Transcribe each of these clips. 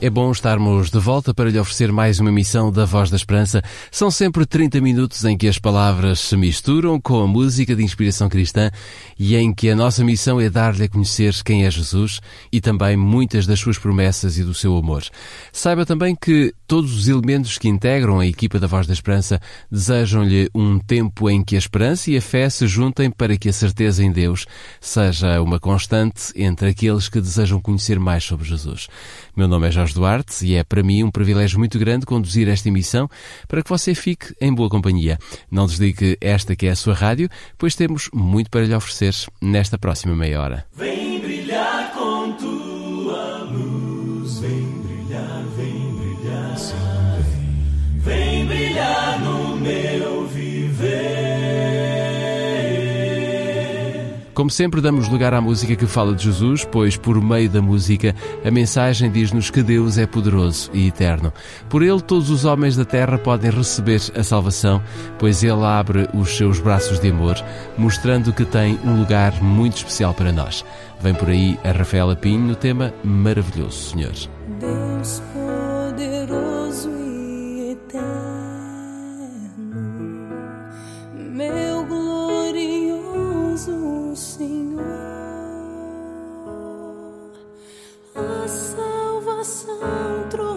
É bom estarmos de volta para lhe oferecer mais uma missão da Voz da Esperança. São sempre 30 minutos em que as palavras se misturam com a música de inspiração cristã e em que a nossa missão é dar-lhe a conhecer quem é Jesus e também muitas das suas promessas e do seu amor. Saiba também que todos os elementos que integram a equipa da Voz da Esperança desejam-lhe um tempo em que a esperança e a fé se juntem para que a certeza em Deus seja uma constante entre aqueles que desejam conhecer mais sobre Jesus. Meu nome é Jorge Duarte e é para mim um privilégio muito grande conduzir esta emissão para que você fique em boa companhia. Não desligue esta que é a sua rádio, pois temos muito para lhe oferecer nesta próxima meia hora. Como sempre, damos lugar à música que fala de Jesus, pois por meio da música a mensagem diz-nos que Deus é poderoso e eterno. Por ele, todos os homens da terra podem receber a salvação, pois ele abre os seus braços de amor, mostrando que tem um lugar muito especial para nós. Vem por aí a Rafaela Pinho no tema Maravilhoso Senhor. Deus a salvação trouxe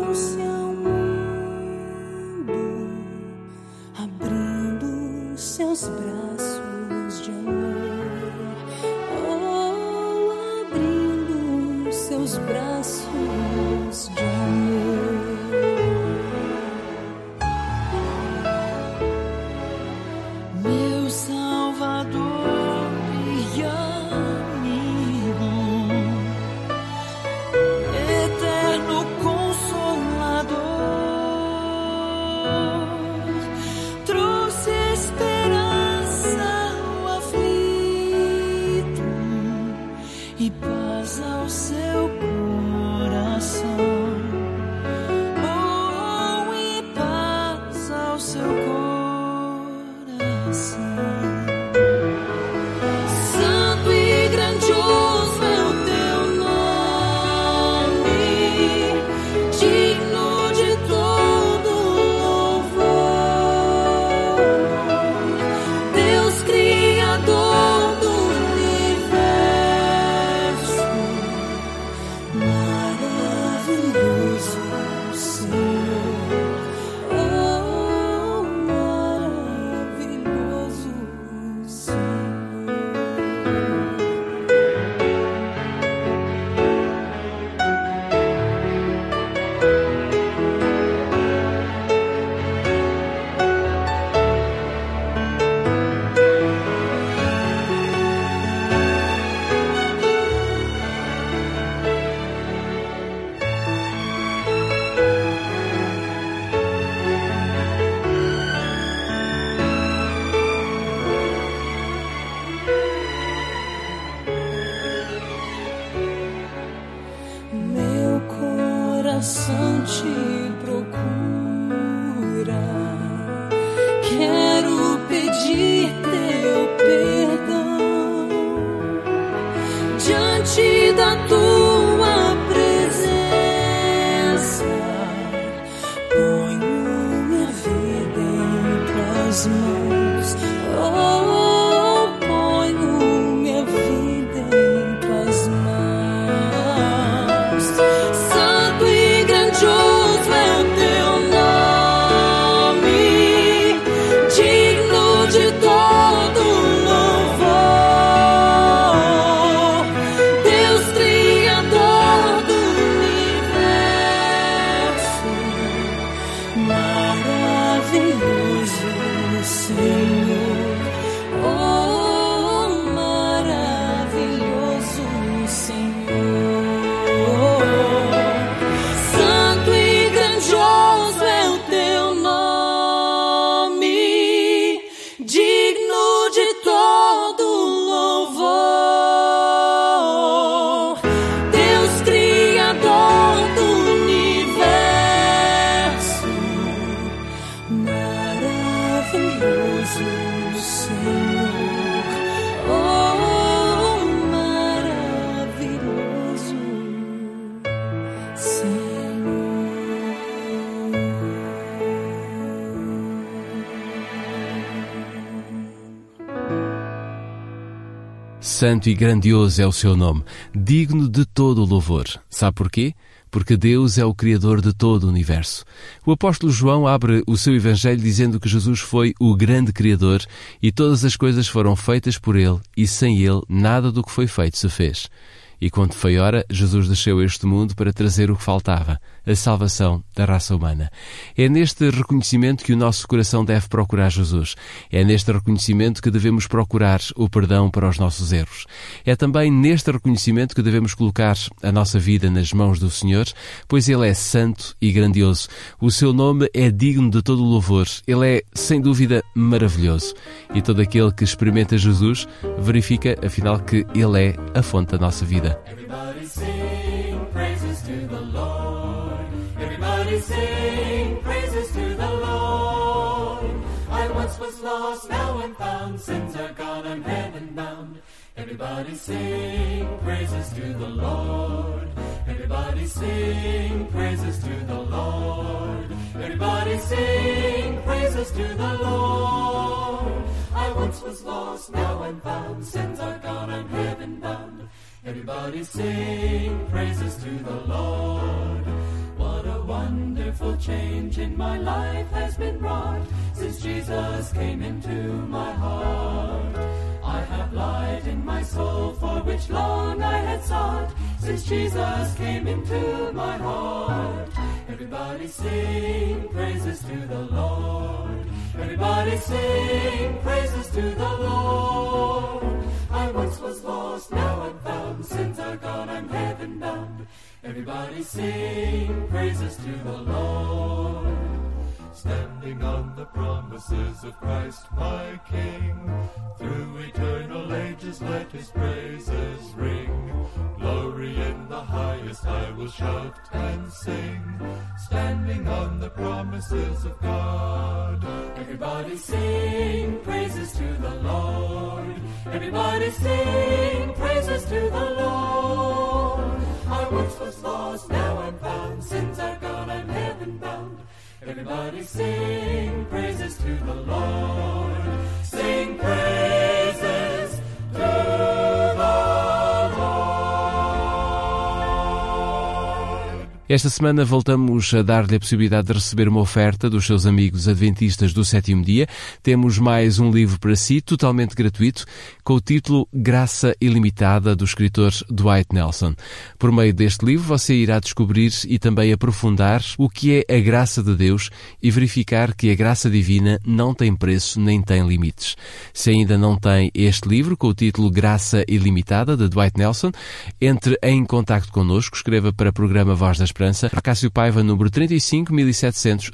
Santo e grandioso é o seu nome, digno de todo o louvor. Sabe porquê? Porque Deus é o Criador de todo o universo. O apóstolo João abre o seu Evangelho dizendo que Jesus foi o grande Criador e todas as coisas foram feitas por Ele e sem Ele nada do que foi feito se fez. E quando foi hora, Jesus desceu este mundo para trazer o que faltava, a salvação da raça humana. É neste reconhecimento que o nosso coração deve procurar Jesus. É neste reconhecimento que devemos procurar o perdão para os nossos erros. É também neste reconhecimento que devemos colocar a nossa vida nas mãos do Senhor, pois Ele é santo e grandioso. O seu nome é digno de todo louvor. Ele é, sem dúvida, maravilhoso. E todo aquele que experimenta Jesus verifica, afinal, que Ele é a fonte da nossa vida. Everybody sing praises to the Lord. Everybody sing praises to the Lord. I once was lost, now I'm found. Sins are gone, I'm heaven bound. Everybody sing praises to the Lord. Everybody sing praises to the Lord. Everybody sing praises to the Lord. I once was lost, now I'm found. Sins are gone, I'm heaven bound. Everybody sing praises to the Lord. What a wonderful change in my life has been wrought since Jesus came into my heart. I have light in my soul for which long I had sought since Jesus came into my heart. Everybody sing praises to the Lord. Everybody sing praises to the Lord. I once was lost, now I'm found. Sins are gone, I'm heaven bound. Everybody sing praises to the Lord. Standing on the promises of Christ my King, through eternal ages let his praises ring. Glory in the highest I will shout and sing, standing on the promises of God. Everybody sing praises to the Lord. Everybody sing praises to the Lord. I once was lost, now I'm found. Sins are Everybody sing praises to the Lord. Sing praises Esta semana voltamos a dar-lhe a possibilidade de receber uma oferta dos seus amigos adventistas do sétimo dia. Temos mais um livro para si, totalmente gratuito, com o título Graça Ilimitada, do escritor Dwight Nelson. Por meio deste livro, você irá descobrir e também aprofundar o que é a graça de Deus e verificar que a graça divina não tem preço nem tem limites. Se ainda não tem este livro, com o título Graça Ilimitada, de Dwight Nelson, entre em contato connosco, escreva para o programa Voz da Esperança, Cássio Paiva, número 35 1700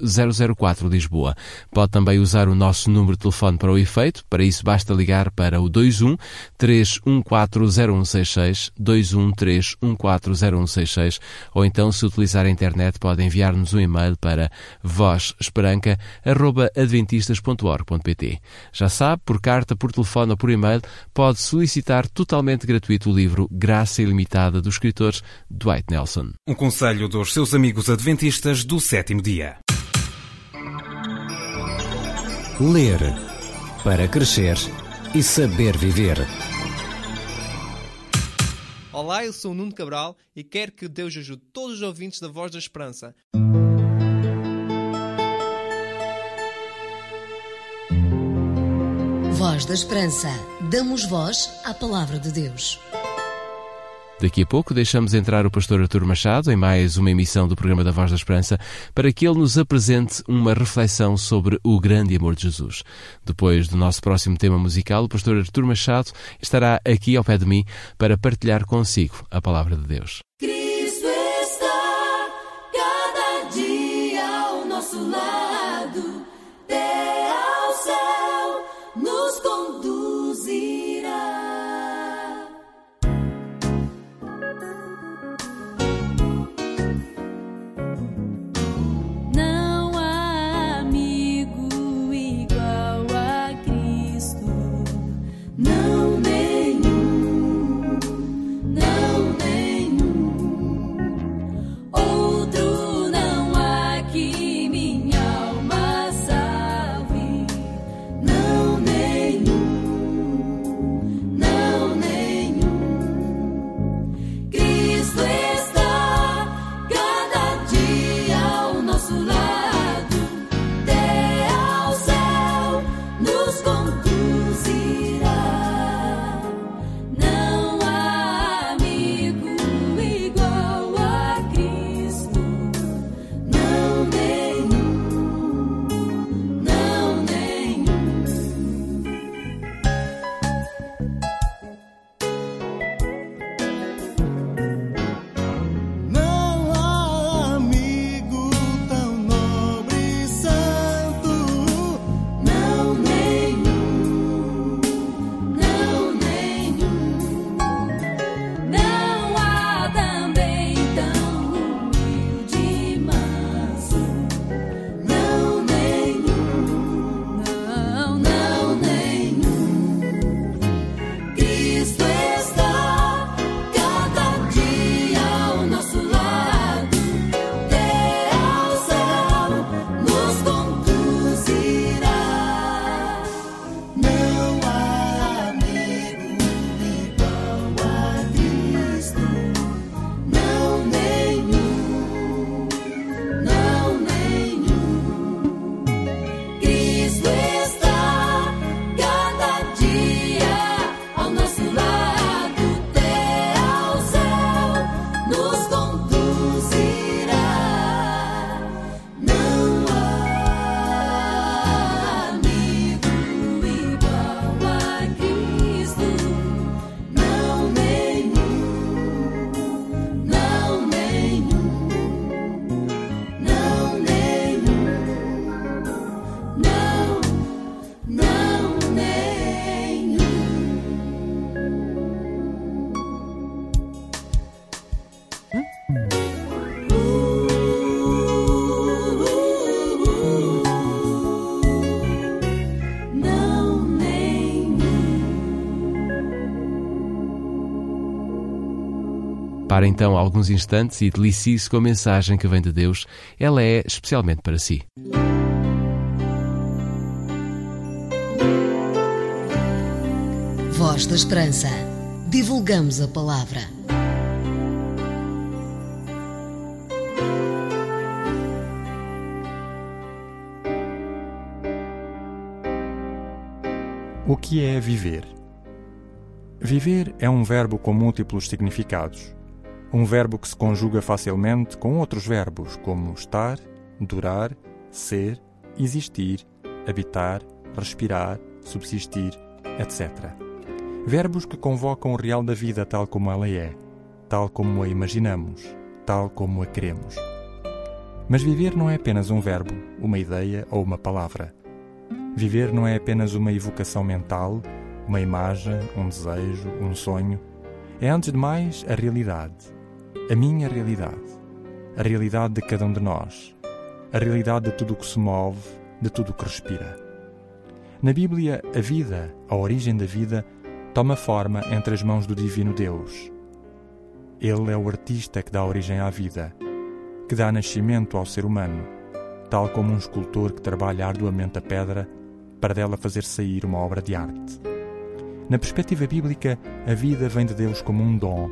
004, Lisboa. Pode também usar o nosso número de telefone para o efeito, para isso basta ligar para o 21 3140166, 21 3140166, ou então, se utilizar a internet, pode enviar-nos um e-mail para vozesperanca.adventistas.org.pt. Já sabe, por carta, por telefone ou por e-mail, pode solicitar totalmente gratuito o livro Graça Ilimitada do escritor Dwight Nelson. Um conselho dos seus amigos adventistas do sétimo dia. Ler para crescer e saber viver. Olá, eu sou o Nuno Cabral e quero que Deus ajude todos os ouvintes da Voz da Esperança. Voz da Esperança. Damos voz à palavra de Deus. Daqui a pouco deixamos entrar o pastor Artur Machado em mais uma emissão do programa da Voz da Esperança para que ele nos apresente uma reflexão sobre o grande amor de Jesus. Depois do nosso próximo tema musical, o pastor Artur Machado estará aqui ao pé de mim para partilhar consigo a palavra de Deus. Para então alguns instantes e delicie-se com a mensagem que vem de Deus. Ela é especialmente para si. Voz da Esperança. Divulgamos a palavra. O que é viver? Viver é um verbo com múltiplos significados. Um verbo que se conjuga facilmente com outros verbos, como estar, durar, ser, existir, habitar, respirar, subsistir, etc. Verbos que convocam o real da vida tal como ela é, tal como a imaginamos, tal como a queremos. Mas viver não é apenas um verbo, uma ideia ou uma palavra. Viver não é apenas uma evocação mental, uma imagem, um desejo, um sonho. É, antes de mais, a realidade. A minha realidade. A realidade de cada um de nós. A realidade de tudo o que se move, de tudo o que respira. Na Bíblia, a vida, a origem da vida, toma forma entre as mãos do Divino Deus. Ele é o artista que dá origem à vida, que dá nascimento ao ser humano, tal como um escultor que trabalha arduamente a pedra para dela fazer sair uma obra de arte. Na perspectiva bíblica, a vida vem de Deus como um dom,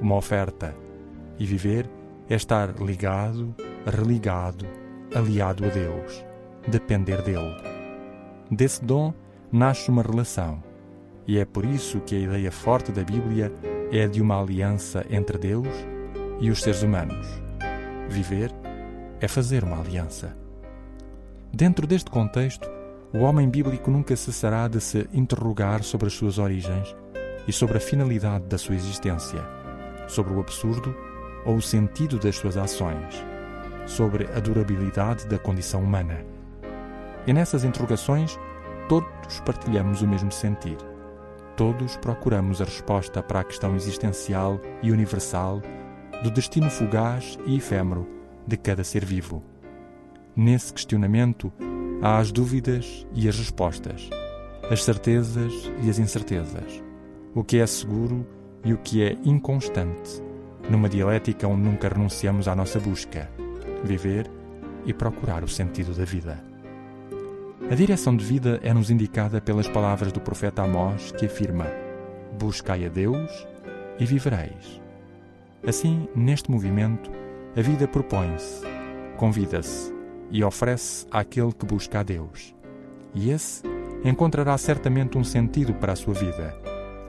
uma oferta, e viver é estar ligado, religado, aliado a Deus, depender dele. Desse dom nasce uma relação, e é por isso que a ideia forte da Bíblia é a de uma aliança entre Deus e os seres humanos. Viver é fazer uma aliança. Dentro deste contexto, o homem bíblico nunca cessará de se interrogar sobre as suas origens e sobre a finalidade da sua existência, sobre o absurdo ou o sentido das suas ações, sobre a durabilidade da condição humana. E nessas interrogações, todos partilhamos o mesmo sentir. Todos procuramos a resposta para a questão existencial e universal do destino fugaz e efêmero de cada ser vivo. Nesse questionamento, há as dúvidas e as respostas, as certezas e as incertezas, o que é seguro e o que é inconstante, numa dialética onde nunca renunciamos à nossa busca, viver e procurar o sentido da vida. A direção de vida é-nos indicada pelas palavras do profeta Amós, que afirma: Buscai a Deus e vivereis. Assim, neste movimento, a vida propõe-se, convida-se, e oferece àquele que busca a Deus. E esse encontrará certamente um sentido para a sua vida,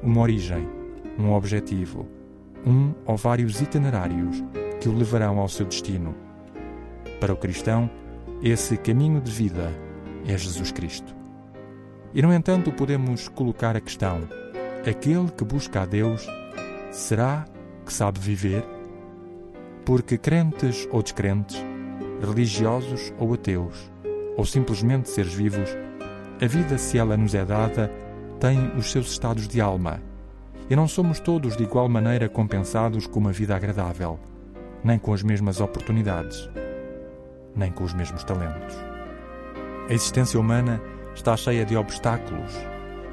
uma origem, um objetivo, um ou vários itinerários que o levarão ao seu destino. Para o cristão, esse caminho de vida é Jesus Cristo. E, no entanto, podemos colocar a questão: aquele que busca a Deus, será que sabe viver? Porque crentes ou descrentes, religiosos ou ateus, ou simplesmente seres vivos, a vida, se ela nos é dada, tem os seus estados de alma. E não somos todos de igual maneira compensados com uma vida agradável, nem com as mesmas oportunidades, nem com os mesmos talentos. A existência humana está cheia de obstáculos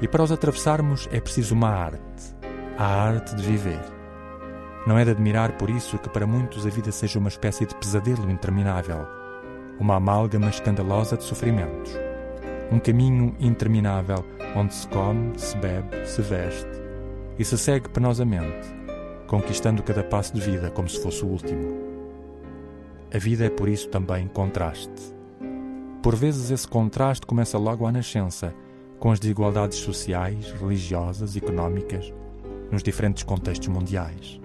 e para os atravessarmos é preciso uma arte, a arte de viver. Não é de admirar por isso que para muitos a vida seja uma espécie de pesadelo interminável, uma amálgama escandalosa de sofrimentos, um caminho interminável onde se come, se bebe, se veste e se segue penosamente, conquistando cada passo de vida como se fosse o último. A vida é por isso também contraste. Por vezes esse contraste começa logo à nascença, com as desigualdades sociais, religiosas, económicas, nos diferentes contextos mundiais.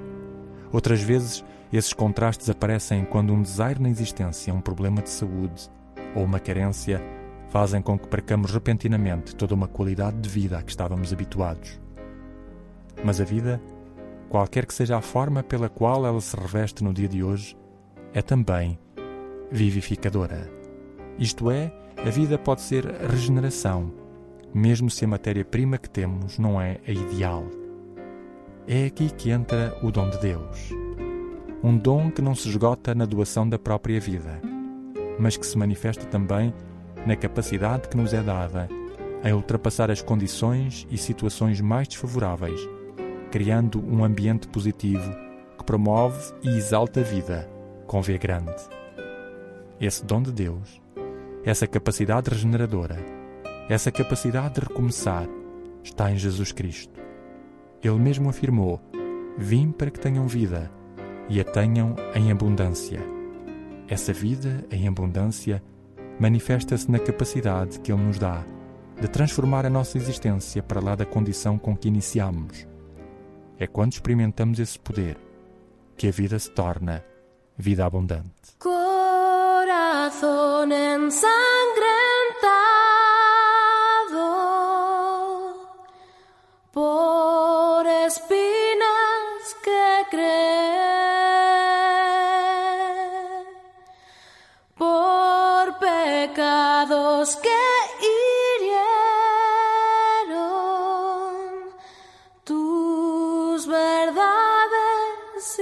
Outras vezes, esses contrastes aparecem quando um desaire na existência, um problema de saúde ou uma carência fazem com que percamos repentinamente toda uma qualidade de vida a que estávamos habituados. Mas a vida, qualquer que seja a forma pela qual ela se reveste no dia de hoje, é também vivificadora. Isto é, a vida pode ser regeneração, mesmo se a matéria-prima que temos não é a ideal. É aqui que entra o dom de Deus. Um dom que não se esgota na doação da própria vida, mas que se manifesta também na capacidade que nos é dada em ultrapassar as condições e situações mais desfavoráveis, criando um ambiente positivo que promove e exalta a vida, com V grande. Esse dom de Deus, essa capacidade regeneradora, essa capacidade de recomeçar, está em Jesus Cristo. Ele mesmo afirmou: Vim para que tenham vida e a tenham em abundância. Essa vida em abundância manifesta-se na capacidade que Ele nos dá de transformar a nossa existência para lá da condição com que iniciamos. É quando experimentamos esse poder que a vida se torna vida abundante. Corazón ensangrentado por verdades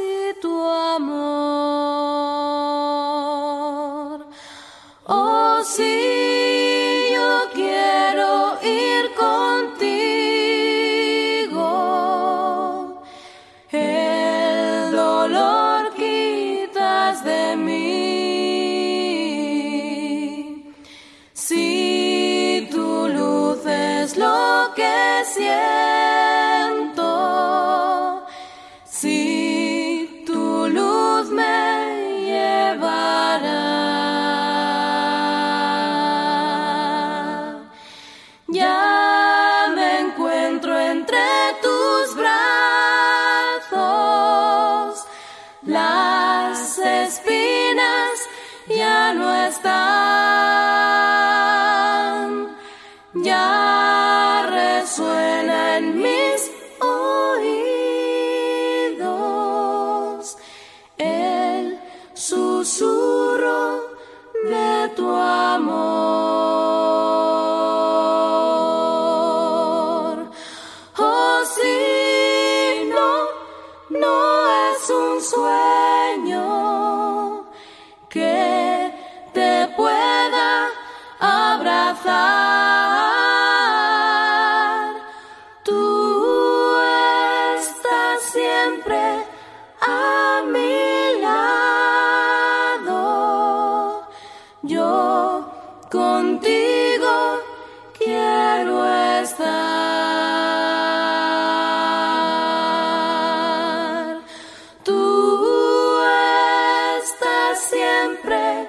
siempre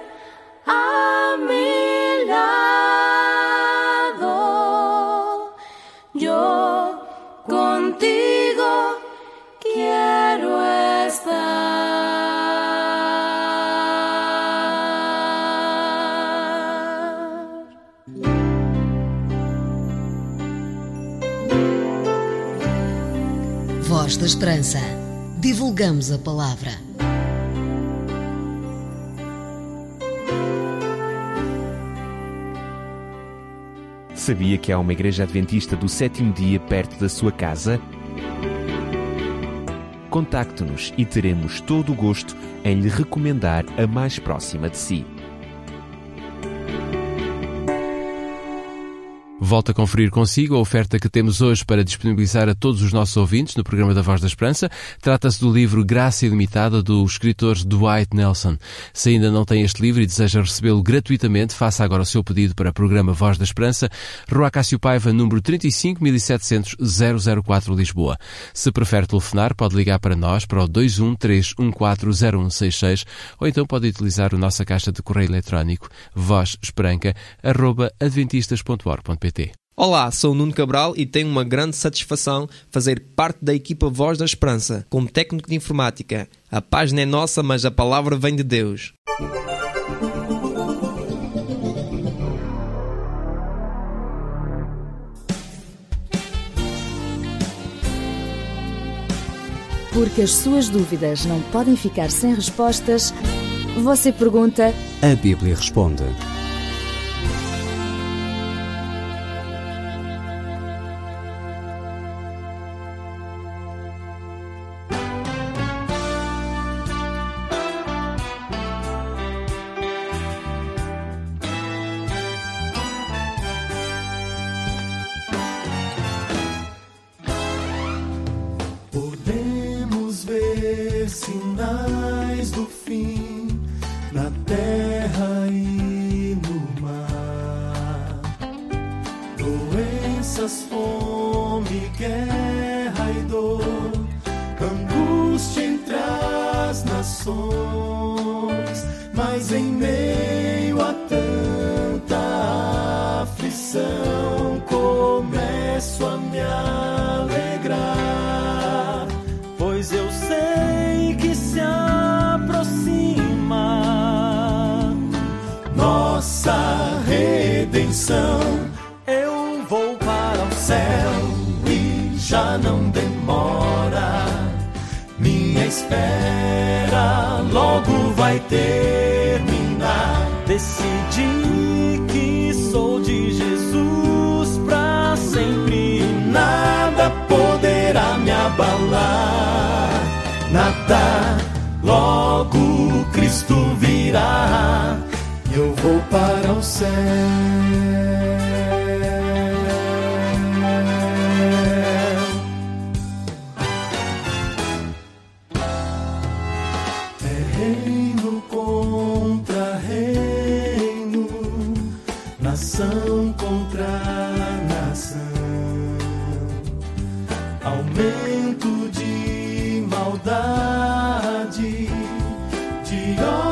a mi lado. Yo contigo quiero estar. Voz da Esperança. Divulgamos a palavra. Sabia que há uma igreja adventista do sétimo dia perto da sua casa? Contacte-nos e teremos todo o gosto em lhe recomendar a mais próxima de si. Volto a conferir consigo a oferta que temos hoje para disponibilizar a todos os nossos ouvintes no programa da Voz da Esperança. Trata-se do livro Graça Ilimitada do escritor Dwight Nelson. Se ainda não tem este livro e deseja recebê-lo gratuitamente, faça agora o seu pedido para o programa Voz da Esperança, Rua Cássio Paiva, número 35700 004 Lisboa. Se prefere telefonar, pode ligar para nós para o 213140166 ou então pode utilizar a nossa caixa de correio eletrónico vozesperanca.adventistas.org.pt Olá, sou o Nuno Cabral e tenho uma grande satisfação fazer parte da equipa Voz da Esperança, como técnico de informática. A página é nossa, mas a palavra vem de Deus. Porque as suas dúvidas não podem ficar sem respostas, você pergunta. A Bíblia responde. Redenção. Eu vou para o céu e já não demora. Minha espera logo vai terminar. Decidi que sou de Jesus pra sempre. Nada poderá me abalar. Nada, logo Cristo virá. Eu vou para o céu. É reino contra reino, nação contra nação, aumento de maldade, de ódio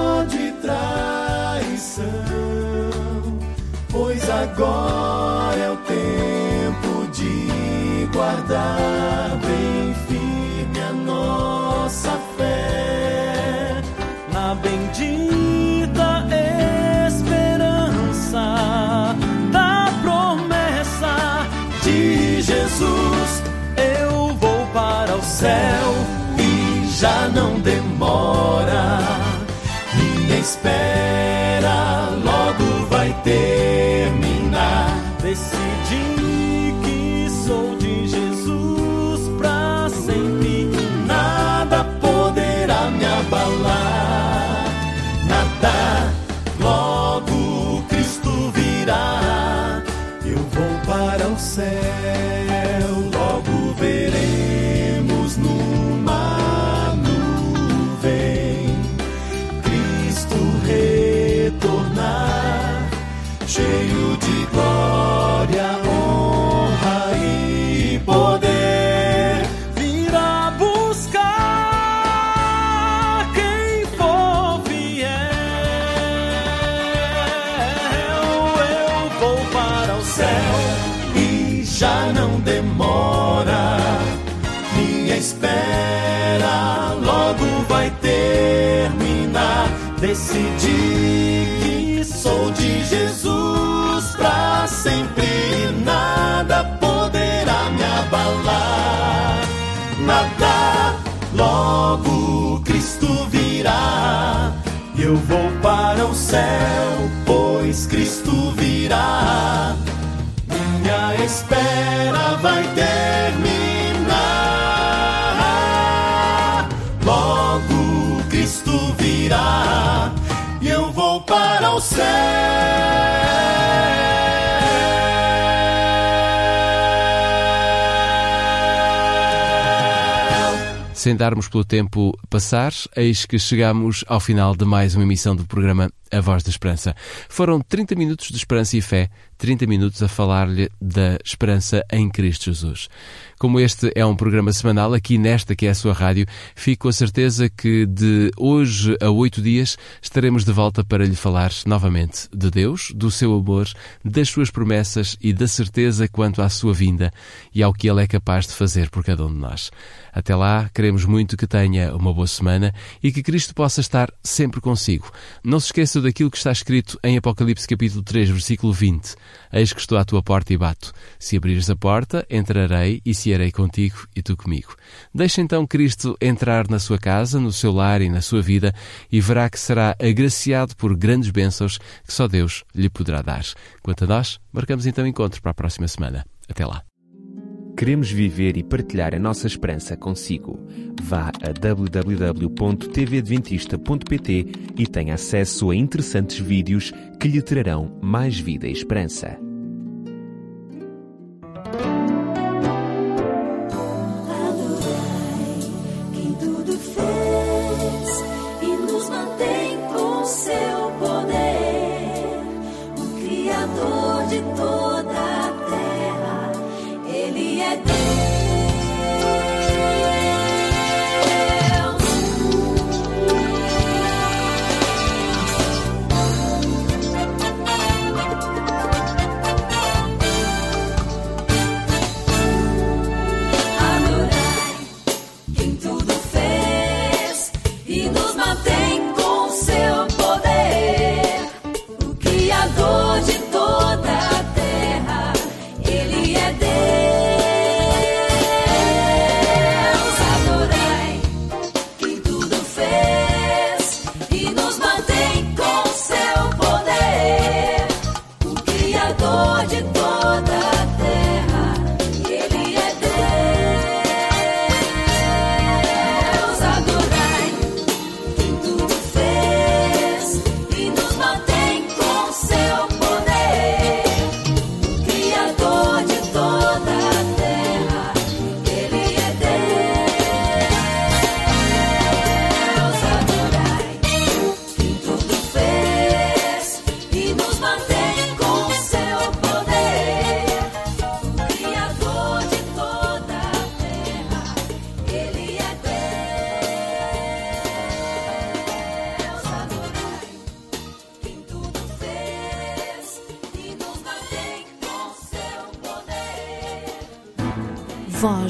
agora é o tempo de guardar bem firme a nossa fé na bendita esperança da promessa de Jesus. Eu vou para o céu e já não demora. Minha espera sempre. Nada poderá me abalar. Nada, logo Cristo virá. Eu vou para o céu, pois Cristo virá. Minha espera vai terminar. Logo Cristo virá. E eu vou para o céu. Sem darmos pelo tempo passar, eis que chegamos ao final de mais uma emissão do programa A Voz da Esperança. Foram 30 minutos de esperança e fé, 30 minutos a falar-lhe da esperança em Cristo Jesus. Como este é um programa semanal, aqui nesta que é a sua rádio, fico com a certeza que de hoje a oito dias estaremos de volta para lhe falar novamente de Deus, do seu amor, das suas promessas e da certeza quanto à sua vinda e ao que Ele é capaz de fazer por cada um de nós. Até lá, queremos muito que tenha uma boa semana e que Cristo possa estar sempre consigo. Não se esqueça daquilo que está escrito em Apocalipse capítulo 3, versículo 20. Eis que estou à tua porta e bato. Se abrires a porta, entrarei e cearei contigo e tu comigo. Deixe então Cristo entrar na sua casa, no seu lar e na sua vida e verá que será agraciado por grandes bênçãos que só Deus lhe poderá dar. Quanto a nós, marcamos então encontro para a próxima semana. Até lá. Queremos viver e partilhar a nossa esperança consigo. Vá a www.tvadventista.pt e tenha acesso a interessantes vídeos que lhe trarão mais vida e esperança.